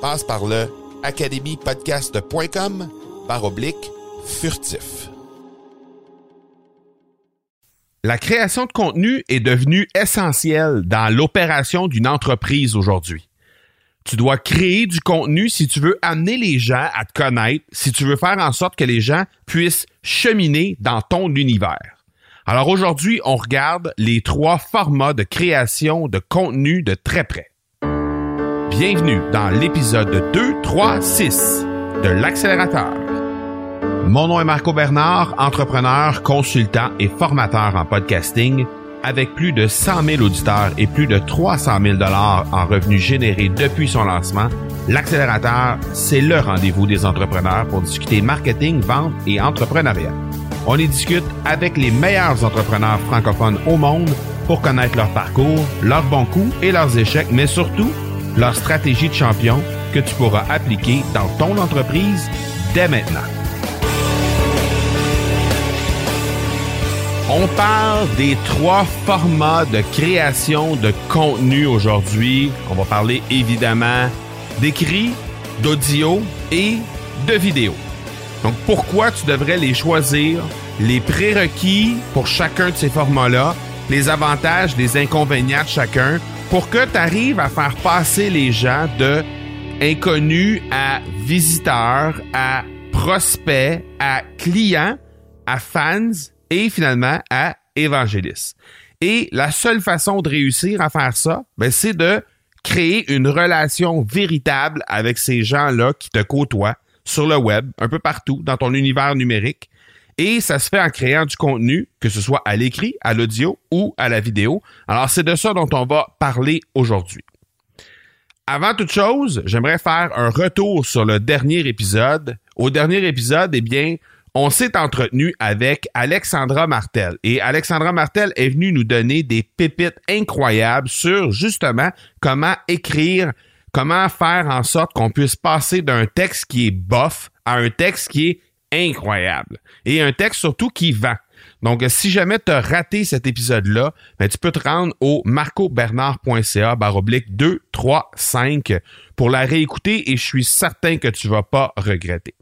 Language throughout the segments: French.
Passe par le academypodcast.com par oblique furtif. La création de contenu est devenue essentielle dans l'opération d'une entreprise aujourd'hui. Tu dois créer du contenu si tu veux amener les gens à te connaître, si tu veux faire en sorte que les gens puissent cheminer dans ton univers. Alors aujourd'hui, on regarde les trois formats de création de contenu de très près. Bienvenue dans l'épisode 2, 3, 6 de l'accélérateur. Mon nom est Marco Bernard, entrepreneur, consultant et formateur en podcasting avec plus de 100 000 auditeurs et plus de 300 000 dollars en revenus générés depuis son lancement, l'accélérateur, c'est le rendez-vous des entrepreneurs pour discuter marketing, vente et entrepreneuriat. On y discute avec les meilleurs entrepreneurs francophones au monde pour connaître leur parcours, leurs bons coups et leurs échecs, mais surtout leur stratégie de champion que tu pourras appliquer dans ton entreprise dès maintenant. On parle des trois formats de création de contenu aujourd'hui. On va parler évidemment d'écrit, d'audio et de vidéo. Donc pourquoi tu devrais les choisir, les prérequis pour chacun de ces formats-là, les avantages, les inconvénients de chacun, pour que tu arrives à faire passer les gens de inconnus à visiteurs, à prospects, à clients, à fans et finalement à évangélistes. Et la seule façon de réussir à faire ça, ben, c'est de créer une relation véritable avec ces gens-là qui te côtoient sur le web, un peu partout, dans ton univers numérique. Et ça se fait en créant du contenu, que ce soit à l'écrit, à l'audio ou à la vidéo. Alors, c'est de ça dont on va parler aujourd'hui. Avant toute chose, j'aimerais faire un retour sur le dernier épisode. Au dernier épisode, eh bien, on s'est entretenu avec Alexandra Martel. Et Alexandra Martel est venue nous donner des pépites incroyables sur justement comment écrire, comment faire en sorte qu'on puisse passer d'un texte qui est bof à un texte qui est incroyable. Et un texte surtout qui vend. Donc, si jamais tu as raté cet épisode-là, ben, tu peux te rendre au marcobernard.ca baroblique 235 pour la réécouter et je suis certain que tu vas pas regretter.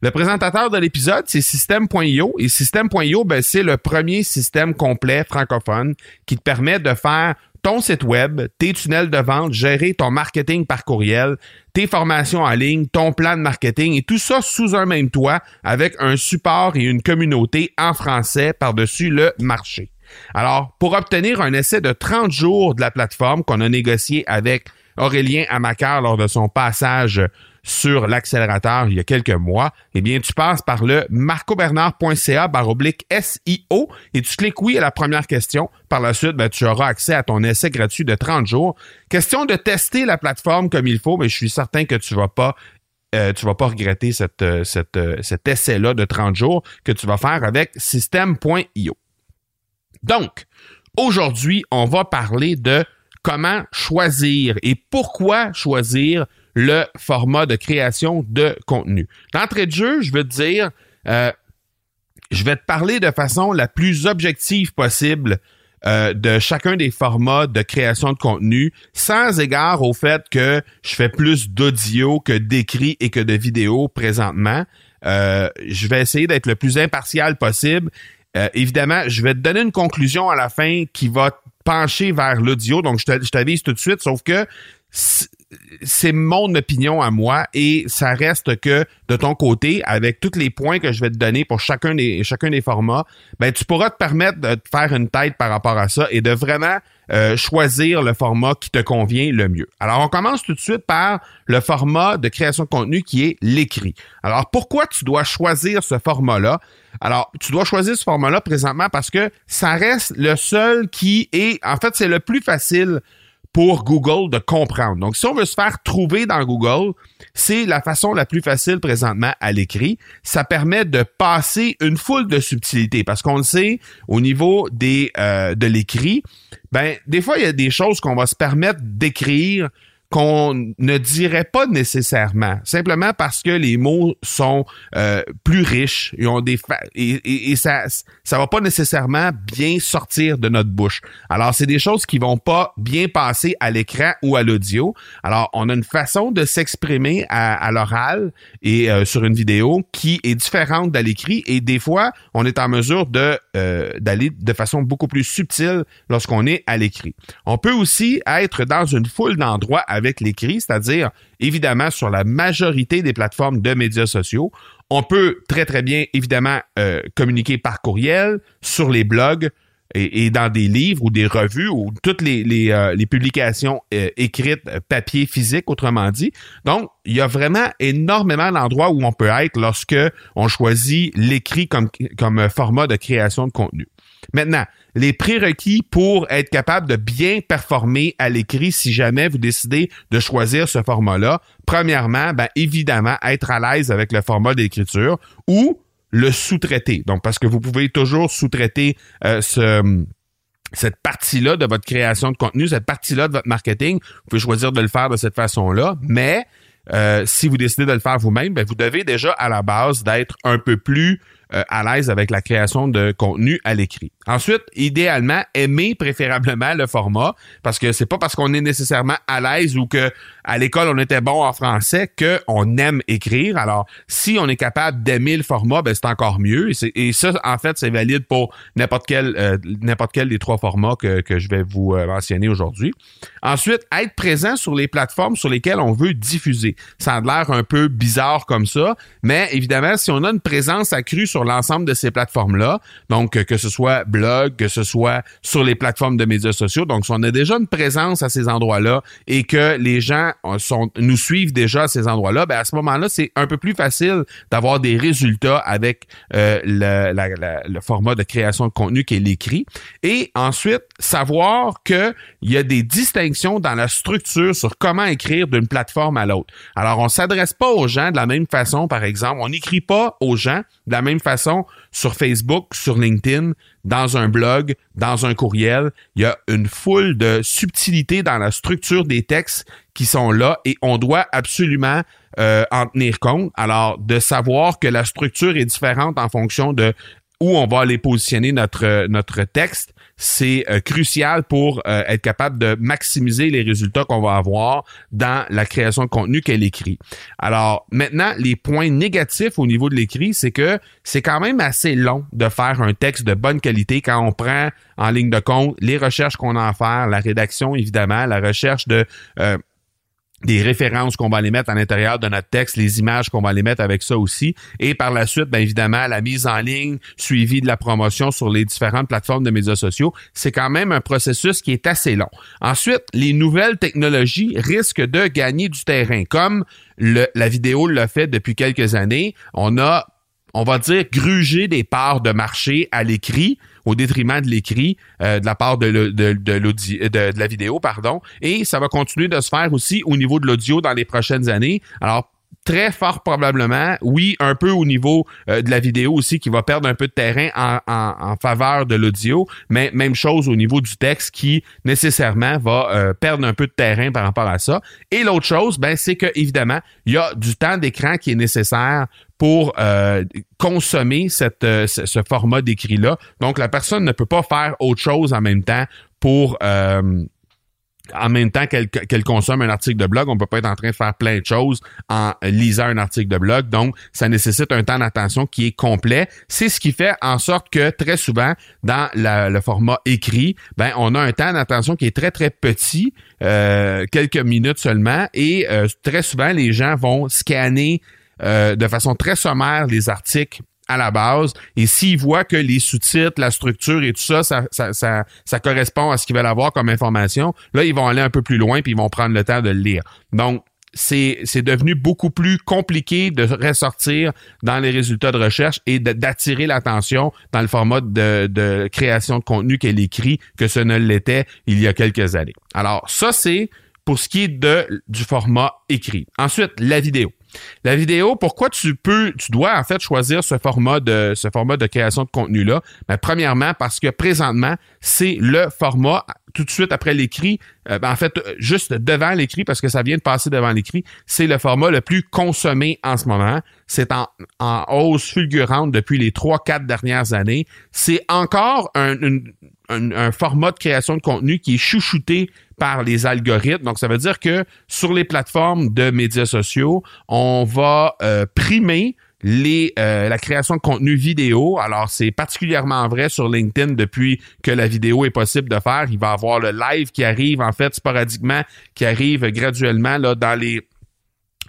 Le présentateur de l'épisode, c'est System.io et System.io, ben, c'est le premier système complet francophone qui te permet de faire ton site web, tes tunnels de vente, gérer ton marketing par courriel, tes formations en ligne, ton plan de marketing et tout ça sous un même toit avec un support et une communauté en français par-dessus le marché. Alors, pour obtenir un essai de 30 jours de la plateforme qu'on a négocié avec Aurélien Amacar lors de son passage sur l'accélérateur il y a quelques mois, eh bien, tu passes par le marcobernard.ca baroblique SIO et tu cliques oui à la première question. Par la suite, ben, tu auras accès à ton essai gratuit de 30 jours. Question de tester la plateforme comme il faut, mais je suis certain que tu vas pas euh, vas pas regretter euh, euh, cet essai-là de 30 jours que tu vas faire avec système.io. Donc, aujourd'hui, on va parler de comment choisir et pourquoi choisir le format de création de contenu. D'entrée de jeu, je veux te dire, euh, je vais te parler de façon la plus objective possible euh, de chacun des formats de création de contenu, sans égard au fait que je fais plus d'audio que d'écrit et que de vidéo présentement. Euh, je vais essayer d'être le plus impartial possible. Évidemment, je vais te donner une conclusion à la fin qui va pencher vers l'audio, donc je t'avise tout de suite, sauf que c'est mon opinion à moi et ça reste que de ton côté, avec tous les points que je vais te donner pour chacun des, chacun des formats, ben, tu pourras te permettre de faire une tête par rapport à ça et de vraiment euh, choisir le format qui te convient le mieux. Alors, on commence tout de suite par le format de création de contenu qui est l'écrit. Alors, pourquoi tu dois choisir ce format-là? Alors, tu dois choisir ce format-là présentement parce que ça reste le seul qui est, en fait, c'est le plus facile pour Google de comprendre. Donc, si on veut se faire trouver dans Google, c'est la façon la plus facile présentement à l'écrit. Ça permet de passer une foule de subtilités parce qu'on le sait, au niveau des euh, de l'écrit, ben des fois il y a des choses qu'on va se permettre d'écrire qu'on ne dirait pas nécessairement, simplement parce que les mots sont euh, plus riches et ont des et, et, ça ça va pas nécessairement bien sortir de notre bouche. Alors c'est des choses qui vont pas bien passer à l'écran ou à l'audio. Alors on a une façon de s'exprimer à, l'oral et euh, sur une vidéo qui est différente de l'écrit et des fois on est en mesure de euh, d'aller de façon beaucoup plus subtile lorsqu'on est à l'écrit. On peut aussi être dans une foule d'endroits l'écrit, c'est-à-dire évidemment sur la majorité des plateformes de médias sociaux. On peut très très bien évidemment euh, communiquer par courriel, sur les blogs et, dans des livres ou des revues ou toutes les, les, euh, publications euh, écrites, papier, physique, autrement dit. Donc, il y a vraiment énormément d'endroits où on peut être lorsque on choisit l'écrit comme, comme format de création de contenu. Maintenant, les prérequis pour être capable de bien performer à l'écrit si jamais vous décidez de choisir ce format-là. Premièrement, ben, évidemment, être à l'aise avec le format d'écriture ou le sous-traiter. Donc, parce que vous pouvez toujours sous-traiter euh, ce cette partie-là de votre création de contenu, cette partie-là de votre marketing, vous pouvez choisir de le faire de cette façon-là, mais euh, si vous décidez de le faire vous-même, ben, vous devez déjà à la base d'être un peu plus euh, à l'aise avec la création de contenu à l'écrit. Ensuite, idéalement, aimer préférablement le format parce que c'est pas parce qu'on est nécessairement à l'aise ou que à l'école on était bon en français que on aime écrire. Alors, si on est capable d'aimer le format, ben c'est encore mieux. Et, ça, en fait, c'est valide pour n'importe quel euh, n'importe quel des trois formats que, que je vais vous euh, mentionner aujourd'hui. Ensuite, être présent sur les plateformes sur lesquelles on veut diffuser. Ça a l'air un peu bizarre comme ça, mais évidemment, si on a une présence accrue sur l'ensemble de ces plateformes-là, donc que ce soit blog, que ce soit sur les plateformes de médias sociaux, donc si on a déjà une présence à ces endroits-là et que les gens sont, nous suivent déjà à ces endroits-là, ben à ce moment-là, c'est un peu plus facile d'avoir des résultats avec euh, le, le format de création de contenu qui est l'écrit. Et ensuite, savoir qu'il y a des distinctions dans la structure sur comment écrire d'une plateforme à l'autre. Alors, on s'adresse pas aux gens de la même façon, par exemple. On n'écrit pas aux gens de la même façon sur Facebook, sur LinkedIn, dans un blog, dans un courriel. Il y a une foule de subtilités dans la structure des textes qui sont là et on doit absolument euh, en tenir compte. Alors, de savoir que la structure est différente en fonction de où on va aller positionner notre, notre texte, c'est euh, crucial pour euh, être capable de maximiser les résultats qu'on va avoir dans la création de contenu qu'elle écrit. Alors maintenant, les points négatifs au niveau de l'écrit, c'est que c'est quand même assez long de faire un texte de bonne qualité quand on prend en ligne de compte les recherches qu'on a à faire, la rédaction évidemment, la recherche de euh, des références qu'on va aller mettre à l'intérieur de notre texte, les images qu'on va aller mettre avec ça aussi. Et par la suite, bien évidemment, la mise en ligne, suivi de la promotion sur les différentes plateformes de médias sociaux. C'est quand même un processus qui est assez long. Ensuite, les nouvelles technologies risquent de gagner du terrain. Comme le, la vidéo l'a fait depuis quelques années, on a on va dire, gruger des parts de marché à l'écrit au détriment de l'écrit euh, de la part de, de, de, de, la vidéo, pardon. Et ça va continuer de se faire aussi au niveau de l'audio dans les prochaines années. Alors, très fort probablement, oui, un peu au niveau euh, de la vidéo aussi qui va perdre un peu de terrain en, faveur de l'audio, mais même chose au niveau du texte qui nécessairement va euh, perdre un peu de terrain par rapport à ça. Et l'autre chose, ben, c'est que évidemment, il y a du temps d'écran qui est nécessaire pour euh, consommer cette, euh, ce, format d'écrit-là. Donc, la personne ne peut pas faire autre chose en même temps pour en même temps qu'elle consomme un article de blog, on peut pas être en train de faire plein de choses en lisant un article de blog. Donc, ça nécessite un temps d'attention qui est complet. C'est ce qui fait en sorte que très souvent, dans le format écrit, ben on a un temps d'attention qui est très très petit, euh, quelques minutes seulement, et euh, très souvent les gens vont scanner euh, de façon très sommaire les articles à la base. Et s'ils voient que les sous-titres, la structure et tout ça, ça, correspond à ce qu'ils veulent avoir comme information, là, ils vont aller un peu plus loin puis ils vont prendre le temps de le lire. Donc, c'est, c'est devenu beaucoup plus compliqué de ressortir dans les résultats de recherche et d'attirer l'attention dans le format de, de création de contenu qu'elle écrit que ce ne l'était il y a quelques années. Alors, ça, c'est pour ce qui est de, du format écrit. Ensuite, la vidéo. La vidéo, pourquoi tu peux, tu dois en fait choisir ce format de, ce format de création de contenu-là? Ben, premièrement, parce que présentement, c'est le format tout de suite après l'écrit, euh, ben, en fait, juste devant l'écrit, parce que ça vient de passer devant l'écrit, c'est le format le plus consommé en ce moment. C'est en, en hausse fulgurante depuis les trois, quatre dernières années. C'est encore un, un, format de création de contenu qui est chouchouté par les algorithmes. Donc, ça veut dire que sur les plateformes de médias sociaux, on va euh, primer les, euh, la création de contenu vidéo. Alors, c'est particulièrement vrai sur LinkedIn depuis que la vidéo est possible de faire. Il va y avoir le live qui arrive, en fait, sporadiquement, qui arrive graduellement là, dans les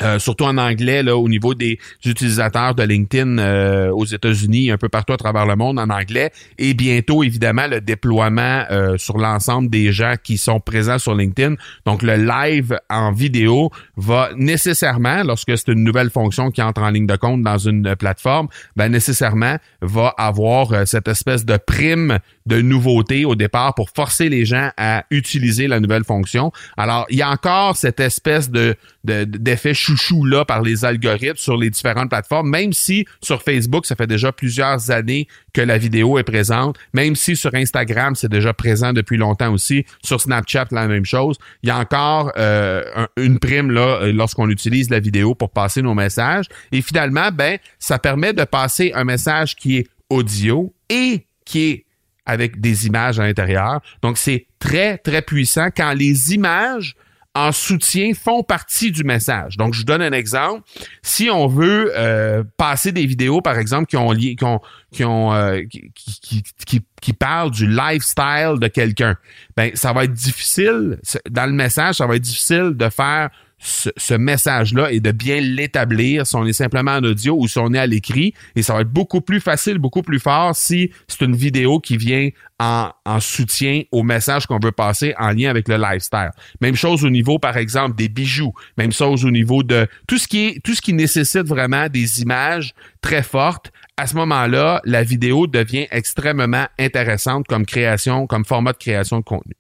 euh, surtout en anglais, là, au niveau des utilisateurs de LinkedIn euh, aux États-Unis, un peu partout à travers le monde en anglais, et bientôt, évidemment, le déploiement euh, sur l'ensemble des gens qui sont présents sur LinkedIn. Donc, le live en vidéo va nécessairement, lorsque c'est une nouvelle fonction qui entre en ligne de compte dans une plateforme, ben nécessairement va avoir cette espèce de prime de nouveauté au départ pour forcer les gens à utiliser la nouvelle fonction. Alors, il y a encore cette espèce de d'effet chouchou là par les algorithmes sur les différentes plateformes, même si sur Facebook, ça fait déjà plusieurs années que la vidéo est présente, même si sur Instagram, c'est déjà présent depuis longtemps aussi, sur Snapchat, la même chose. Il y a encore euh, une prime là euh, lorsqu'on utilise la vidéo pour passer nos messages. Et finalement, ben, ça permet de passer un message qui est audio et qui est avec des images à l'intérieur. Donc, c'est très, très puissant quand les images en soutien font partie du message. Donc, je vous donne un exemple. Si on veut euh, passer des vidéos, par exemple, qui ont lié, qui ont, qui ont, euh, qui, qui, qui, qui, parlent du lifestyle de quelqu'un, ben, ça va être difficile dans le message, ça va être difficile de faire ce, message-là et de bien l'établir si on est simplement en audio ou si on est à l'écrit. Et ça va être beaucoup plus facile, beaucoup plus fort si c'est une vidéo qui vient en, en soutien au message qu'on veut passer en lien avec le lifestyle. Même chose au niveau, par exemple, des bijoux. Même chose au niveau de tout ce qui est, tout ce qui nécessite vraiment des images très fortes. À ce moment-là, la vidéo devient extrêmement intéressante comme création, comme format de création de contenu.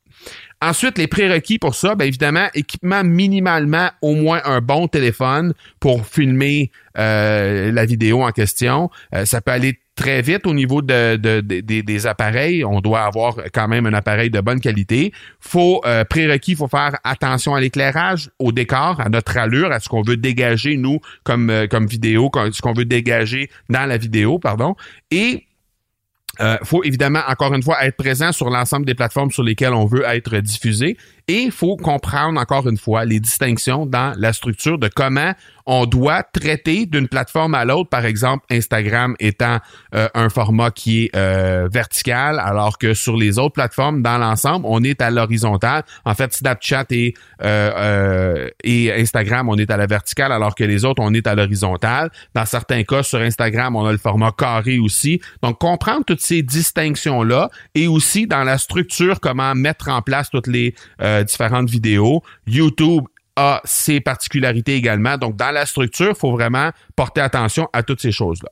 Ensuite, les prérequis pour ça, bien évidemment, équipement minimalement au moins un bon téléphone pour filmer euh, la vidéo en question. Euh, ça peut aller très vite au niveau de, des appareils. On doit avoir quand même un appareil de bonne qualité. Faut euh, prérequis, faut faire attention à l'éclairage, au décor, à notre allure, à ce qu'on veut dégager nous comme comme vidéo, ce qu'on veut dégager dans la vidéo, pardon. Et euh, faut évidemment, encore une fois, être présent sur l'ensemble des plateformes sur lesquelles on veut être diffusé. Et il faut comprendre, encore une fois, les distinctions dans la structure de comment on doit traiter d'une plateforme à l'autre, par exemple Instagram étant euh, un format qui est euh, vertical, alors que sur les autres plateformes, dans l'ensemble, on est à l'horizontale. En fait, Snapchat et, euh, et Instagram, on est à la verticale, alors que les autres, on est à l'horizontale. Dans certains cas, sur Instagram, on a le format carré aussi. Donc, comprendre toutes ces distinctions-là et aussi dans la structure, comment mettre en place toutes les différentes vidéos. YouTube a ses particularités également. Donc, dans la structure, il faut vraiment porter attention à toutes ces choses-là.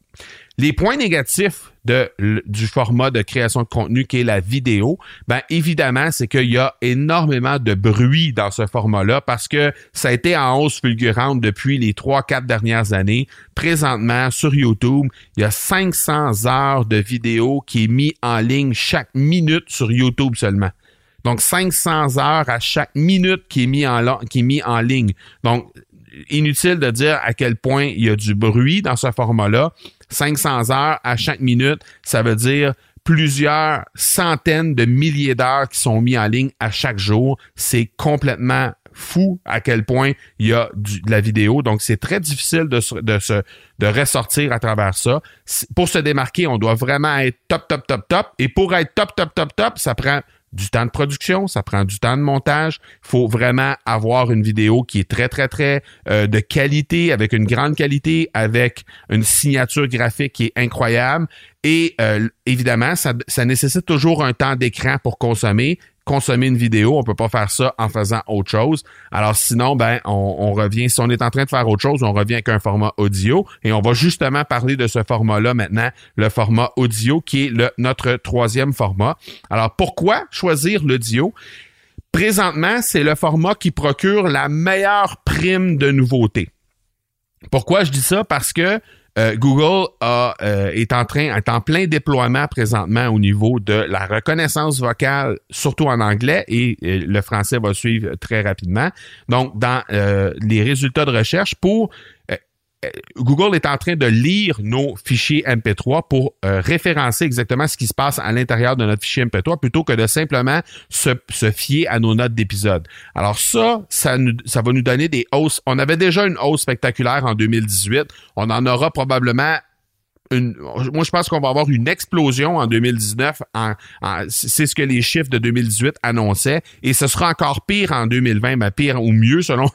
Les points négatifs du format de création de contenu qui est la vidéo, ben évidemment, c'est qu'il y a énormément de bruit dans ce format-là parce que ça a été en hausse fulgurante depuis les trois, quatre dernières années. Présentement, sur YouTube, il y a 500 heures de vidéos qui est mis en ligne chaque minute sur YouTube seulement. Donc, 500 heures à chaque minute qui est mis en, qui est mis en ligne. Donc, inutile de dire à quel point il y a du bruit dans ce format-là. 500 heures à chaque minute, ça veut dire plusieurs centaines de milliers d'heures qui sont mis en ligne à chaque jour. C'est complètement fou à quel point il y a de la vidéo. Donc, c'est très difficile de, de, se, de ressortir à travers ça. Pour se démarquer, on doit vraiment être top, top, top, top. Et pour être top, top, top, top, ça prend du temps de production, ça prend du temps de montage. Il faut vraiment avoir une vidéo qui est très, très, très euh, de qualité, avec une grande qualité, avec une signature graphique qui est incroyable. Et euh, évidemment, ça, ça nécessite toujours un temps d'écran pour consommer consommer une vidéo, on peut pas faire ça en faisant autre chose. Alors sinon, ben, on, revient, si on est en train de faire autre chose, on revient avec un format audio et on va justement parler de ce format-là maintenant, le format audio qui est le, notre troisième format. Alors pourquoi choisir l'audio? Présentement, c'est le format qui procure la meilleure prime de nouveauté. Pourquoi je dis ça? Parce que euh, Google euh, est en train, est en plein déploiement présentement au niveau de la reconnaissance vocale, surtout en anglais, et euh, le français va suivre très rapidement. Donc, dans les résultats de recherche pour Google est en train de lire nos fichiers MP3 pour euh, référencer exactement ce qui se passe à l'intérieur de notre fichier MP3 plutôt que de simplement se, fier à nos notes d'épisode. Alors ça, ça va nous donner des hausses. On avait déjà une hausse spectaculaire en 2018. On en aura probablement moi, je pense qu'on va avoir une explosion en 2019. c'est ce que les chiffres de 2018 annonçaient. Et ce sera encore pire en 2020, mais pire ou mieux selon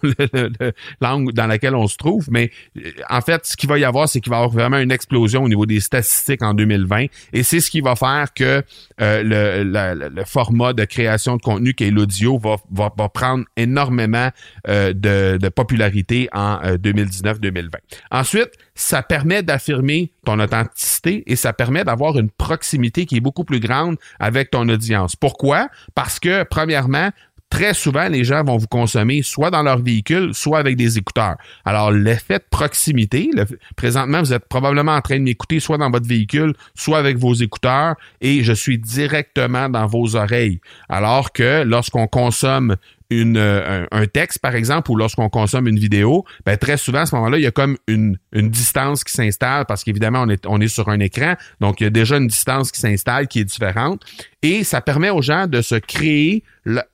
l'angle dans laquelle on se trouve. Mais euh, en fait, ce qu'il va y avoir, c'est qu'il va y avoir vraiment une explosion au niveau des statistiques en 2020. Et c'est ce qui va faire que euh, le, format de création de contenu qui est l'audio va, va, prendre énormément euh, de, de, popularité en 2019-2020. Ensuite, ça permet d'affirmer ton authenticité et ça permet d'avoir une proximité qui est beaucoup plus grande avec ton audience. Pourquoi? Parce que, premièrement, très souvent, les gens vont vous consommer soit dans leur véhicule, soit avec des écouteurs. Alors, l'effet de proximité, présentement, vous êtes probablement en train de m'écouter soit dans votre véhicule, soit avec vos écouteurs, et je suis directement dans vos oreilles. Alors que lorsqu'on consomme euh, un, texte, par exemple, ou lorsqu'on consomme une vidéo, ben, très souvent, à ce moment-là, il y a comme une, une distance qui s'installe parce qu'évidemment, on est, on est sur un écran. Donc, il y a déjà une distance qui s'installe qui est différente. Et ça permet aux gens de se créer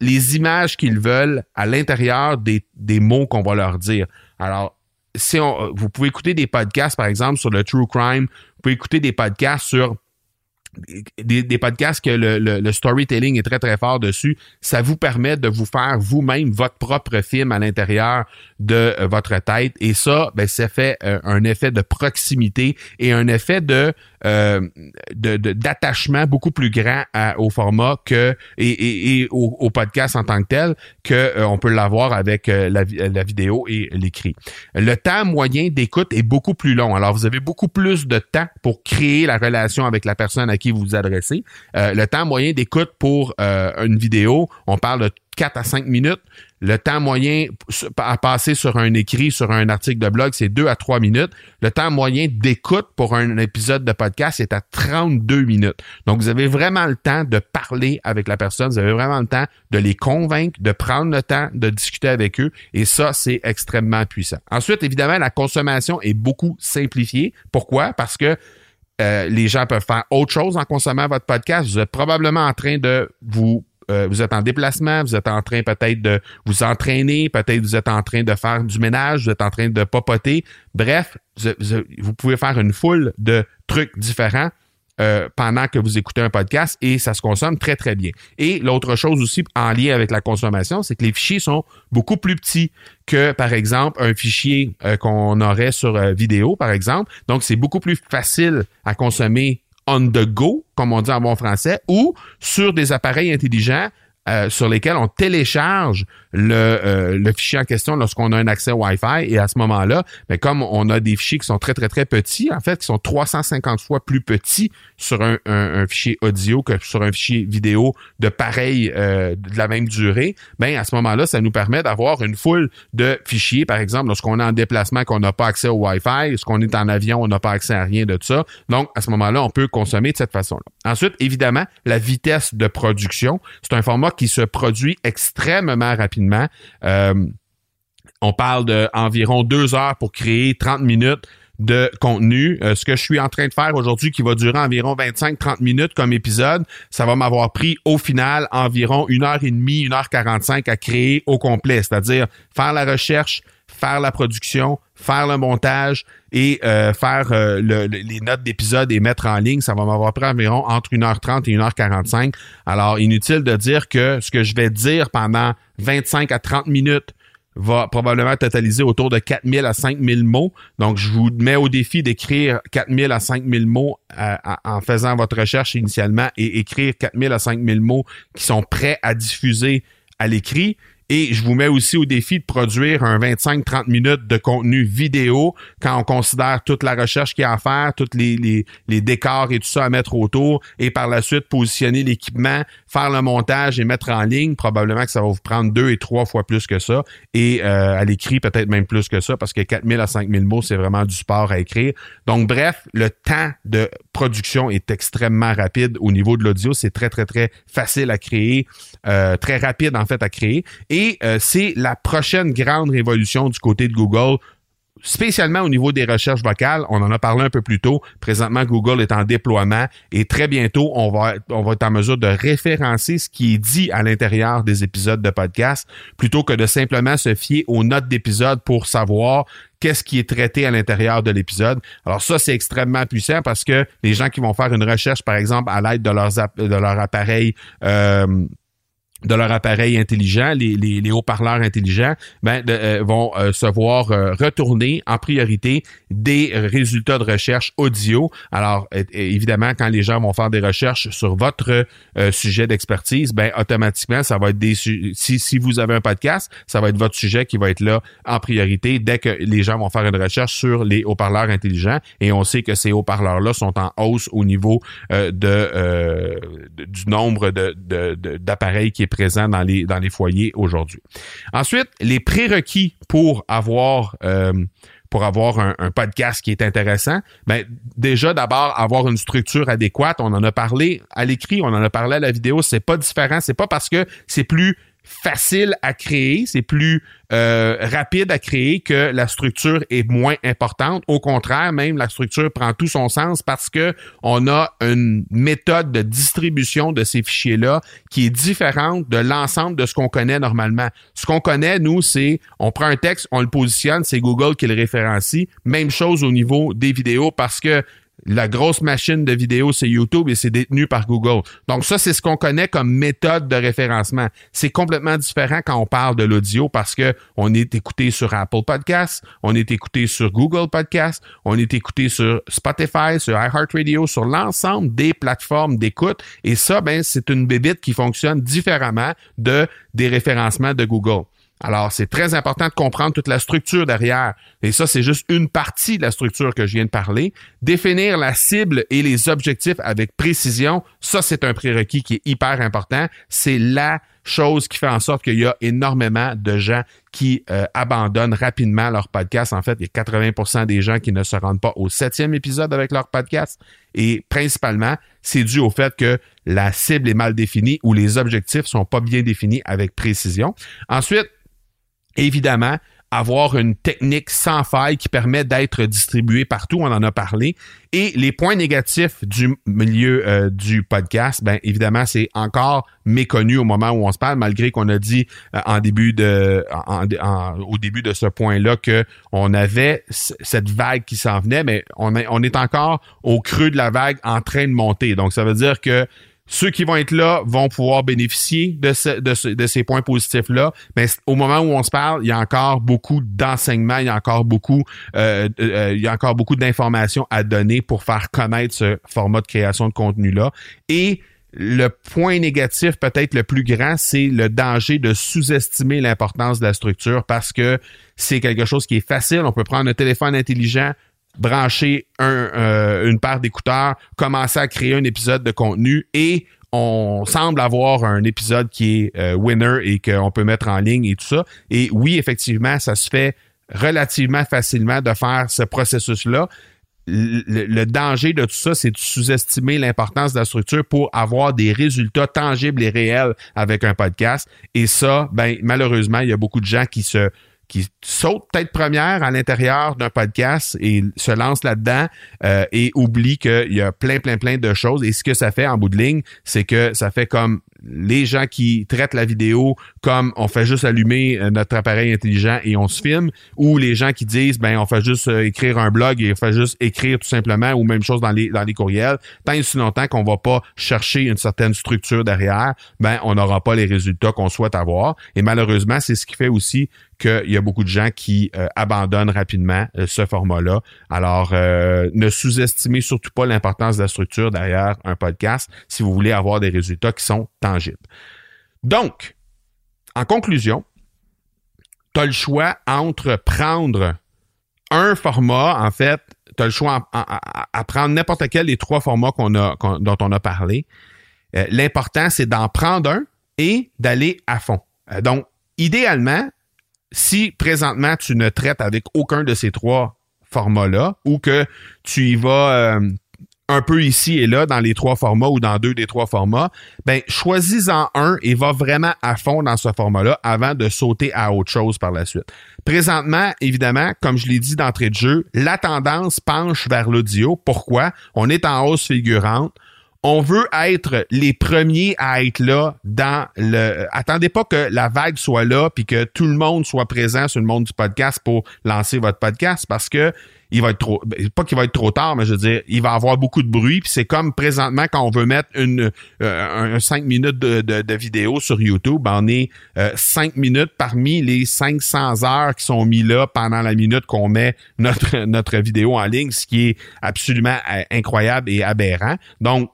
les images qu'ils veulent à l'intérieur des, des mots qu'on va leur dire. Alors, si on, vous pouvez écouter des podcasts, par exemple, sur le true crime, vous pouvez écouter des podcasts sur des, podcasts que le, storytelling est très très fort dessus, ça vous permet de vous faire vous-même votre propre film à l'intérieur de euh, votre tête. Et ça, ben, ça fait euh, un effet de proximité et un effet de euh, d'attachement beaucoup plus grand au format que et, et, au, podcast en tant que tel que on peut l'avoir avec la, la vidéo et l'écrit. Le temps moyen d'écoute est beaucoup plus long. Alors vous avez beaucoup plus de temps pour créer la relation avec la personne à qui vous vous adressez. Euh, le temps moyen d'écoute pour euh, une vidéo, on parle de 4 à 5 minutes. Le temps moyen à passer sur un écrit, sur un article de blog, c'est 2 à 3 minutes. Le temps moyen d'écoute pour un épisode de podcast est à 32 minutes. Donc, vous avez vraiment le temps de parler avec la personne. Vous avez vraiment le temps de les convaincre, de prendre le temps de discuter avec eux. Et ça, c'est extrêmement puissant. Ensuite, évidemment, la consommation est beaucoup simplifiée. Pourquoi? Parce que euh, les gens peuvent faire autre chose en consommant votre podcast. Vous êtes probablement en train de vous euh, vous êtes en déplacement, vous êtes en train peut-être de vous entraîner, peut-être vous êtes en train de faire du ménage, vous êtes en train de papoter. Bref, vous pouvez faire une foule de trucs différents euh, pendant que vous écoutez un podcast et ça se consomme très, très bien. Et l'autre chose aussi en lien avec la consommation, c'est que les fichiers sont beaucoup plus petits que, par exemple, un fichier euh, qu'on aurait sur vidéo, par exemple. Donc, c'est beaucoup plus facile à consommer on the go, comme on dit en bon français, ou sur des appareils intelligents euh, sur lesquels on télécharge le, euh, le fichier en question lorsqu'on a un accès Wi-Fi. Et à ce moment-là, ben, comme on a des fichiers qui sont très, très, très petits, en fait, qui sont 350 fois plus petits sur un, un, fichier audio que sur un fichier vidéo de pareil, euh, de la même durée, ben, à ce moment-là, ça nous permet d'avoir une foule de fichiers. Par exemple, lorsqu'on est en déplacement, qu'on n'a pas accès au Wi-Fi, lorsqu'on est en avion, on n'a pas accès à rien de ça. Donc, à ce moment-là, on peut consommer de cette façon-là. Ensuite, évidemment, la vitesse de production. C'est un format qui se produit extrêmement rapidement. Euh, On parle d'environ deux heures pour créer 30 minutes de contenu. Euh, ce que je suis en train de faire aujourd'hui, qui va durer environ 25-30 minutes comme épisode, ça va m'avoir pris au final environ une heure et demie, une heure 45 à créer au complet, c'est-à-dire faire la recherche, faire la production, faire le montage et euh, faire euh, les notes d'épisode et mettre en ligne, ça va m'avoir pris environ entre 1h30 et 1h45. Alors, inutile de dire que ce que je vais dire pendant 25 à 30 minutes va probablement totaliser autour de 4000 à 5000 mots. Donc, je vous mets au défi d'écrire 4000 à 5000 mots euh, en faisant votre recherche initialement et écrire 4000 à 5000 mots qui sont prêts à diffuser à l'écrit. Et je vous mets aussi au défi de produire un 25-30 minutes de contenu vidéo quand on considère toute la recherche qu'il y a à faire, tous les, décors et tout ça à mettre autour, et par la suite positionner l'équipement, faire le montage et mettre en ligne. Probablement que ça va vous prendre deux et trois fois plus que ça. Et euh, à l'écrit, peut-être même plus que ça, parce que 4000 à 5000 mots, c'est vraiment du sport à écrire. Donc, bref, le temps de production est extrêmement rapide au niveau de l'audio. C'est très, très, très facile à créer, euh, très rapide en fait à créer. Et euh, c'est la prochaine grande révolution du côté de Google spécialement au niveau des recherches vocales. On en a parlé un peu plus tôt. Présentement, Google est en déploiement et très bientôt, on va, on va être en mesure de référencer ce qui est dit à l'intérieur des épisodes de podcast plutôt que de simplement se fier aux notes d'épisode pour savoir qu'est-ce qui est traité à l'intérieur de l'épisode. Alors ça, c'est extrêmement puissant parce que les gens qui vont faire une recherche, par exemple, à l'aide de leur appareil euh, de leur appareil intelligent, les, haut-parleurs intelligents, ben, euh, vont euh, se voir euh, retourner en priorité des résultats de recherche audio. Alors, évidemment, quand les gens vont faire des recherches sur votre sujet d'expertise, ben, automatiquement, ça va être des si, si vous avez un podcast, ça va être votre sujet qui va être là en priorité dès que les gens vont faire une recherche sur les haut-parleurs intelligents. Et on sait que ces haut-parleurs-là sont en hausse au niveau de, du nombre d'appareils de, qui est présent dans les, foyers aujourd'hui. Ensuite, les prérequis pour avoir euh, pour avoir un, un, podcast qui est intéressant, ben déjà d'abord avoir une structure adéquate. On en a parlé à l'écrit, on en a parlé à la vidéo. C'est pas différent. C'est pas parce que c'est plus facile à créer, c'est plus euh, rapide à créer que la structure est moins importante. Au contraire, même la structure prend tout son sens parce que on a une méthode de distribution de ces fichiers-là qui est différente de l'ensemble de ce qu'on connaît normalement. Ce qu'on connaît, nous, c'est on prend un texte, on le positionne, c'est Google qui le référencie. Même chose au niveau des vidéos parce que la grosse machine de vidéo, c'est YouTube et c'est détenu par Google. Donc ça, c'est ce qu'on connaît comme méthode de référencement. C'est complètement différent quand on parle de l'audio parce que on est écouté sur Apple Podcasts, on est écouté sur Google Podcasts, on est écouté sur Spotify, sur iHeartRadio, sur l'ensemble des plateformes d'écoute. Et ça, ben, c'est une bébite qui fonctionne différemment de des référencements de Google. Alors, c'est très important de comprendre toute la structure derrière. Et ça, c'est juste une partie de la structure que je viens de parler. Définir la cible et les objectifs avec précision, ça, c'est un prérequis qui est hyper important. C'est la chose qui fait en sorte qu'il y a énormément de gens qui euh, abandonnent rapidement leur podcast. En fait, il y a 80% des gens qui ne se rendent pas au septième épisode avec leur podcast. Et principalement, c'est dû au fait que la cible est mal définie ou les objectifs sont pas bien définis avec précision. Ensuite, évidemment, avoir une technique sans faille qui permet d'être distribué partout, on en a parlé. Et les points négatifs du milieu euh, du podcast, ben évidemment, c'est encore méconnu au moment où on se parle, malgré qu'on a dit euh, en début de au début de ce point-là que on avait cette vague qui s'en venait, mais on, on est encore au creux de la vague en train de monter. Donc ça veut dire que ceux qui vont être là vont pouvoir bénéficier de, de, ces points positifs-là. Mais au moment où on se parle, il y a encore beaucoup d'enseignements, il y a encore beaucoup, euh, euh, il y a encore beaucoup d'informations à donner pour faire connaître ce format de création de contenu-là. Et le point négatif, peut-être le plus grand, c'est le danger de sous-estimer l'importance de la structure parce que c'est quelque chose qui est facile. On peut prendre un téléphone intelligent, brancher euh, une paire d'écouteurs, commencer à créer un épisode de contenu et on semble avoir un épisode qui est euh, winner et qu'on peut mettre en ligne et tout ça. Et oui, effectivement, ça se fait relativement facilement de faire ce processus-là. Le, danger de tout ça, c'est de sous-estimer l'importance de la structure pour avoir des résultats tangibles et réels avec un podcast. Et ça, ben malheureusement, il y a beaucoup de gens qui se qui saute tête première à l'intérieur d'un podcast et se lance là-dedans euh, et oublie qu'il y a plein, plein, plein de choses. Et ce que ça fait en bout de ligne, c'est que ça fait comme les gens qui traitent la vidéo comme on fait juste allumer euh, notre appareil intelligent et on se filme, ou les gens qui disent ben on fait juste euh, écrire un blog et on fait juste écrire tout simplement, ou même chose dans les dans les courriels. Tant et si longtemps qu'on va pas chercher une certaine structure derrière, ben on n'aura pas les résultats qu'on souhaite avoir. Et malheureusement, c'est ce qui fait aussi qu'il y a beaucoup de gens qui euh, abandonnent rapidement ce format-là. Alors, ne sous-estimez surtout pas l'importance de la structure derrière un podcast si vous voulez avoir des résultats qui sont. Donc, en conclusion, tu as le choix entre prendre un format, en fait, tu as le choix à, prendre n'importe quel des trois formats qu'on a, dont on a parlé. Euh, l'important, c'est d'en prendre un et d'aller à fond. Euh, donc, idéalement, si présentement tu ne traites avec aucun de ces trois formats-là ou que tu y vas, euh, un peu ici et là dans les trois formats ou dans deux des trois formats, ben choisis-en un et va vraiment à fond dans ce format-là avant de sauter à autre chose par la suite. Présentement, évidemment, comme je l'ai dit d'entrée de jeu, la tendance penche vers l'audio. Pourquoi? On est en hausse figurante on veut être les premiers à être là dans le. Attendez pas que la vague soit là puis que tout le monde soit présent sur le monde du podcast pour lancer votre podcast parce que il va être trop, ben, pas qu'il va être trop tard, mais je veux dire, il va avoir beaucoup de bruit. Puis c'est comme présentement quand on veut mettre une euh, un, 5 minutes de, de, vidéo sur YouTube, on est euh, 5 minutes parmi les 500 heures qui sont mis là pendant la minute qu'on met notre notre vidéo en ligne, ce qui est absolument euh, incroyable et aberrant. Donc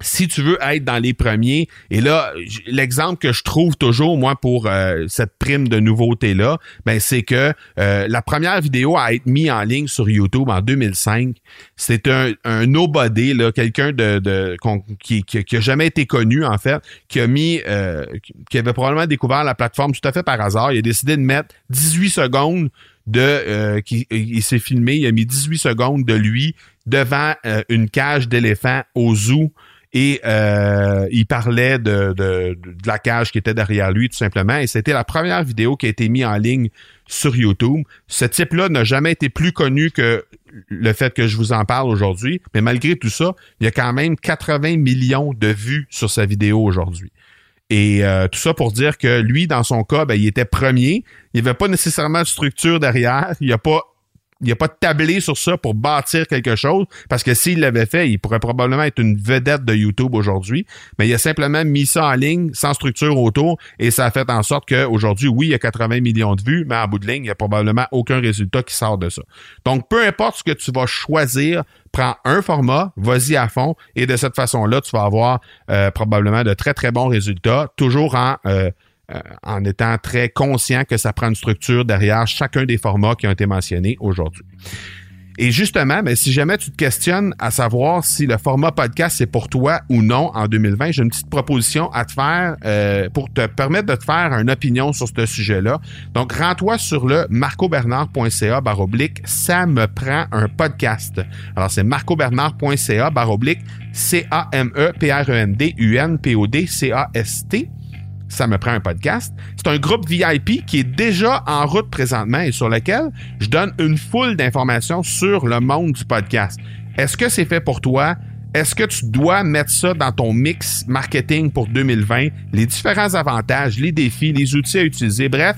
si tu veux être dans les premiers, et là, l'exemple que je trouve toujours, moi, pour euh, cette prime de nouveauté-là, ben, c'est que euh, la première vidéo à être mise en ligne sur YouTube en 2005, c'est un, un nobody, là, quelqu'un de, de qui, qui, a jamais été connu, en fait, qui a mis, euh, qui avait probablement découvert la plateforme tout à fait par hasard. Il a décidé de mettre 18 secondes de qui il s'est filmé, il a mis 18 secondes de lui devant une cage d'éléphant au zoo et euh, il parlait de, la cage qui était derrière lui, tout simplement. Et c'était la première vidéo qui a été mise en ligne sur YouTube. Ce type-là n'a jamais été plus connu que le fait que je vous en parle aujourd'hui. Mais malgré tout ça, il y a quand même 80 millions de vues sur sa vidéo aujourd'hui. Et euh, tout ça pour dire que lui, dans son cas, ben, il était premier. Il n'y avait pas nécessairement de structure derrière. Il n'y a pas il n'y a pas de tablé sur ça pour bâtir quelque chose, parce que s'il l'avait fait, il pourrait probablement être une vedette de YouTube aujourd'hui, mais il a simplement mis ça en ligne sans structure autour et ça a fait en sorte qu'aujourd'hui, oui, il y a 80 millions de vues, mais en bout de ligne, il n'y a probablement aucun résultat qui sort de ça. Donc, peu importe ce que tu vas choisir, prends un format, vas-y à fond et de cette façon-là, tu vas avoir euh, probablement de très, très bons résultats, toujours en... Euh, euh, en étant très conscient que ça prend une structure derrière chacun des formats qui ont été mentionnés aujourd'hui. Et justement, mais ben, si jamais tu te questionnes à savoir si le format podcast c'est pour toi ou non en 2020, j'ai une petite proposition à te faire euh, pour te permettre de te faire une opinion sur ce sujet-là. Donc, rends-toi sur le marcobernard.ca baroblique ça me prend un podcast. Alors, c'est marcobernard.ca baroblique C-A-M-E-P-R-E-N-D-U-N-P-O-D-C-A-S-T ça me prend un podcast. C'est un groupe VIP qui est déjà en route présentement et sur lequel je donne une foule d'informations sur le monde du podcast. Est-ce que c'est fait pour toi? Est-ce que tu dois mettre ça dans ton mix marketing pour 2020? Les différents avantages, les défis, les outils à utiliser, bref,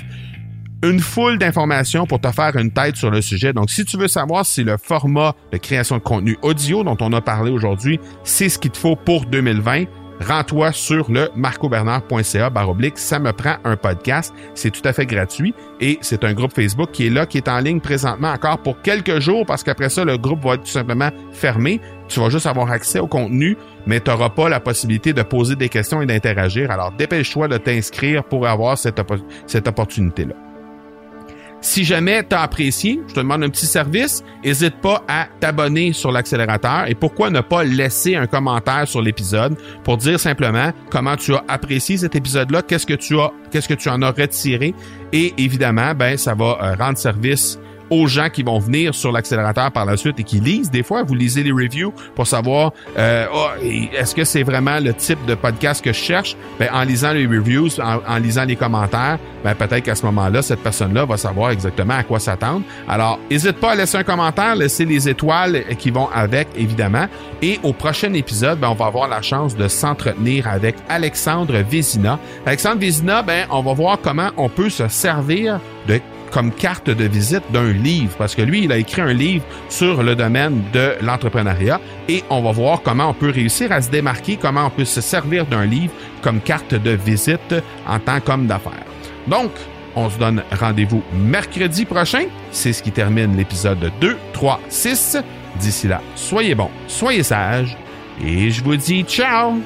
une foule d'informations pour te faire une tête sur le sujet. Donc, si tu veux savoir si le format de création de contenu audio dont on a parlé aujourd'hui, c'est ce qu'il te faut pour 2020, rends-toi sur le marcobernard.ca baroblique. Ça me prend un podcast. C'est tout à fait gratuit et c'est un groupe Facebook qui est là, qui est en ligne présentement encore pour quelques jours parce qu'après ça, le groupe va être tout simplement fermé. Tu vas juste avoir accès au contenu, mais tu n'auras pas la possibilité de poser des questions et d'interagir. Alors, dépêche-toi de t'inscrire pour avoir cette, cette opportunité-là. Si jamais tu as apprécié, je te demande un petit service, n'hésite pas à t'abonner sur l'accélérateur. Et pourquoi ne pas laisser un commentaire sur l'épisode pour dire simplement comment tu as apprécié cet épisode-là, qu'est-ce que tu as, qu'est-ce que tu en as retiré. Et évidemment, ben ça va euh, rendre service aux gens qui vont venir sur l'accélérateur par la suite et qui lisent. Des fois, vous lisez les reviews pour savoir euh, oh, est-ce que c'est vraiment le type de podcast que je cherche? Ben, en lisant les reviews, en, lisant les commentaires, ben, peut-être qu'à ce moment-là, cette personne-là va savoir exactement à quoi s'attendre. Alors, n'hésite pas à laisser un commentaire, laisser les étoiles qui vont avec, évidemment. Et au prochain épisode, ben, on va avoir la chance de s'entretenir avec Alexandre Vézina. Alexandre Vézina, ben, on va voir comment on peut se servir de comme carte de visite d'un livre, parce que lui, il a écrit un livre sur le domaine de l'entrepreneuriat et on va voir comment on peut réussir à se démarquer, comment on peut se servir d'un livre comme carte de visite en tant qu'homme d'affaires. Donc, on se donne rendez-vous mercredi prochain. C'est ce qui termine l'épisode 2, 3, 6. D'ici là, soyez bons, soyez sages et je vous dis ciao!